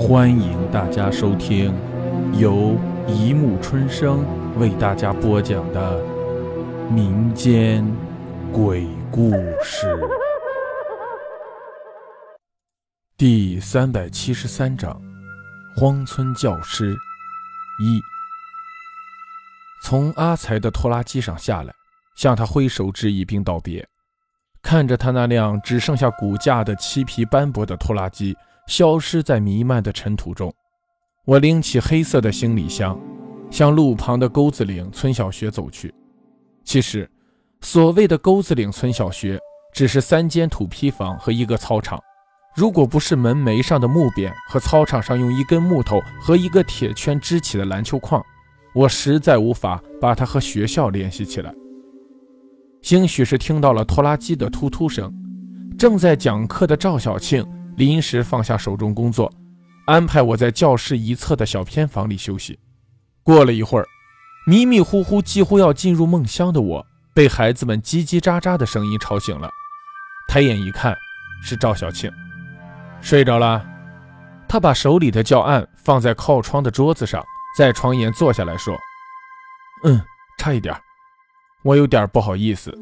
欢迎大家收听由一木春生为大家播讲的民间鬼故事第三百七十三章：荒村教师一。从阿才的拖拉机上下来，向他挥手致意并道别。看着他那辆只剩下骨架的漆皮斑驳的拖拉机。消失在弥漫的尘土中，我拎起黑色的行李箱，向路旁的沟子岭村小学走去。其实，所谓的沟子岭村小学，只是三间土坯房和一个操场。如果不是门楣上的木匾和操场上用一根木头和一个铁圈支起的篮球框，我实在无法把它和学校联系起来。兴许是听到了拖拉机的突突声，正在讲课的赵小庆。临时放下手中工作，安排我在教室一侧的小偏房里休息。过了一会儿，迷迷糊糊、几乎要进入梦乡的我，被孩子们叽叽喳喳的声音吵醒了。抬眼一看，是赵小庆，睡着了。他把手里的教案放在靠窗的桌子上，在床沿坐下来说：“嗯，差一点，我有点不好意思。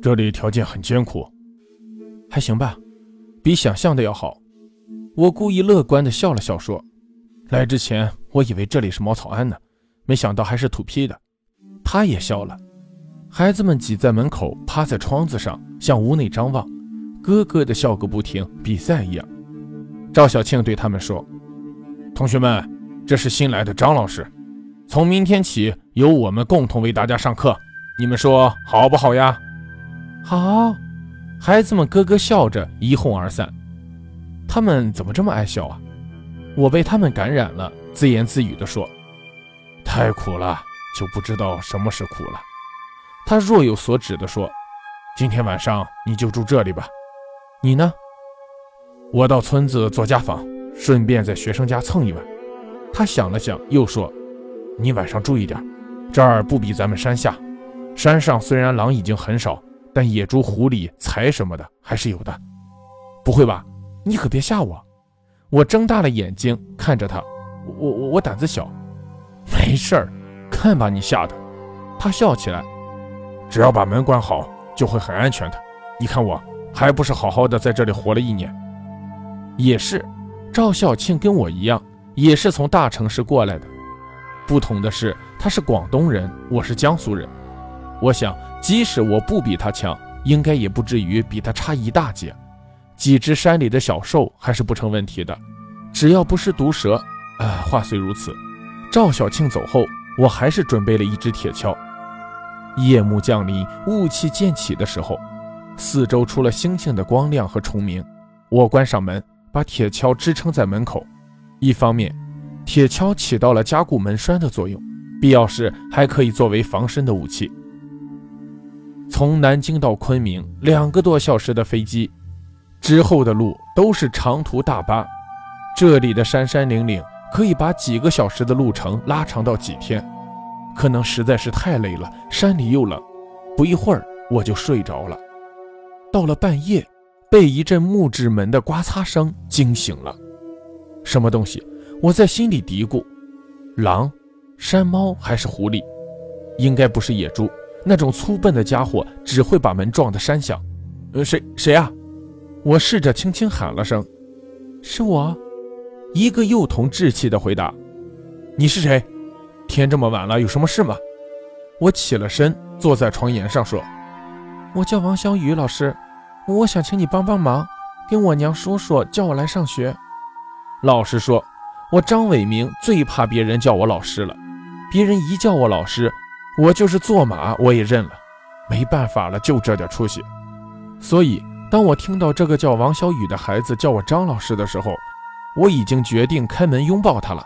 这里条件很艰苦，还行吧。”比想象的要好，我故意乐观地笑了笑，说：“来之前我以为这里是茅草庵呢，没想到还是土坯的。”他也笑了。孩子们挤在门口，趴在窗子上，向屋内张望，咯咯地笑个不停，比赛一样。赵小庆对他们说：“同学们，这是新来的张老师，从明天起由我们共同为大家上课，你们说好不好呀？”“好。”孩子们咯咯笑着，一哄而散。他们怎么这么爱笑啊？我被他们感染了，自言自语地说：“太苦了，就不知道什么是苦了。”他若有所指地说：“今天晚上你就住这里吧。你呢？”我到村子做家访，顺便在学生家蹭一晚。他想了想，又说：“你晚上注意点，这儿不比咱们山下。山上虽然狼已经很少。”但野猪、狐狸、财什么的还是有的。不会吧？你可别吓我！我睁大了眼睛看着他，我我我胆子小，没事儿，看把你吓的。他笑起来，只要把门关好，就会很安全的。你看我还不是好好的在这里活了一年。也是，赵孝庆跟我一样，也是从大城市过来的。不同的是，他是广东人，我是江苏人。我想，即使我不比他强，应该也不至于比他差一大截。几只山里的小兽还是不成问题的，只要不是毒蛇。啊，话虽如此，赵小庆走后，我还是准备了一只铁锹。夜幕降临，雾气渐起的时候，四周除了星星的光亮和虫鸣，我关上门，把铁锹支撑在门口。一方面，铁锹起到了加固门栓的作用，必要时还可以作为防身的武器。从南京到昆明两个多小时的飞机，之后的路都是长途大巴。这里的山山岭岭可以把几个小时的路程拉长到几天。可能实在是太累了，山里又冷，不一会儿我就睡着了。到了半夜，被一阵木质门的刮擦声惊醒了。什么东西？我在心里嘀咕：狼、山猫还是狐狸？应该不是野猪。那种粗笨的家伙只会把门撞得山响。呃，谁谁啊？我试着轻轻喊了声：“是我。”一个幼童稚气的回答：“你是谁？天这么晚了，有什么事吗？”我起了身，坐在床沿上说：“我叫王小雨老师，我想请你帮帮忙，跟我娘说说，叫我来上学。”老师说：“我张伟明最怕别人叫我老师了，别人一叫我老师。”我就是坐马，我也认了，没办法了，就这点出息。所以，当我听到这个叫王小雨的孩子叫我张老师的时候，我已经决定开门拥抱他了。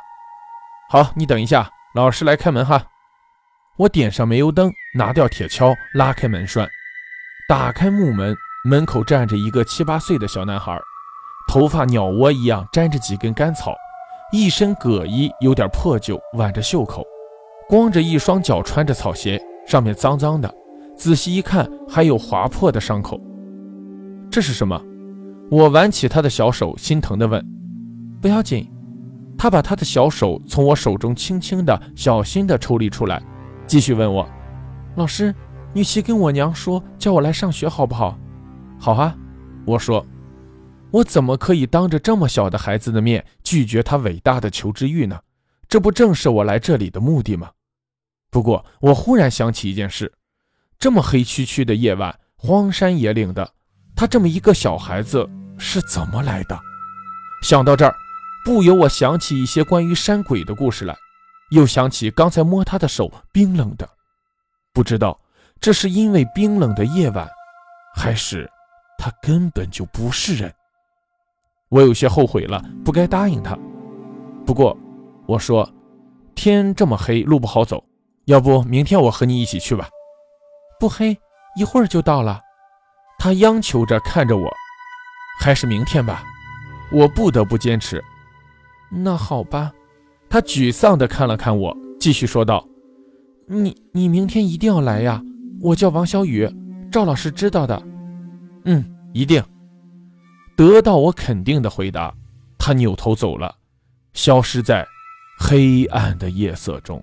好，你等一下，老师来开门哈。我点上煤油灯，拿掉铁锹，拉开门栓，打开木门，门口站着一个七八岁的小男孩，头发鸟窝一样粘着几根干草，一身葛衣，有点破旧，挽着袖口。光着一双脚，穿着草鞋，上面脏脏的。仔细一看，还有划破的伤口。这是什么？我挽起他的小手，心疼地问：“不要紧。他把他的小手从我手中轻轻的、小心的抽离出来，继续问我：“老师，你去跟我娘说，叫我来上学好不好？”“好啊。”我说。我怎么可以当着这么小的孩子的面拒绝他伟大的求知欲呢？这不正是我来这里的目的吗？不过我忽然想起一件事：这么黑黢黢的夜晚，荒山野岭的，他这么一个小孩子是怎么来的？想到这儿，不由我想起一些关于山鬼的故事来，又想起刚才摸他的手冰冷的，不知道这是因为冰冷的夜晚，还是他根本就不是人。我有些后悔了，不该答应他。不过，我说，天这么黑，路不好走，要不明天我和你一起去吧。不黑，一会儿就到了。他央求着看着我，还是明天吧。我不得不坚持。那好吧。他沮丧地看了看我，继续说道：“你你明天一定要来呀！我叫王小雨，赵老师知道的。嗯，一定。”得到我肯定的回答，他扭头走了，消失在黑暗的夜色中。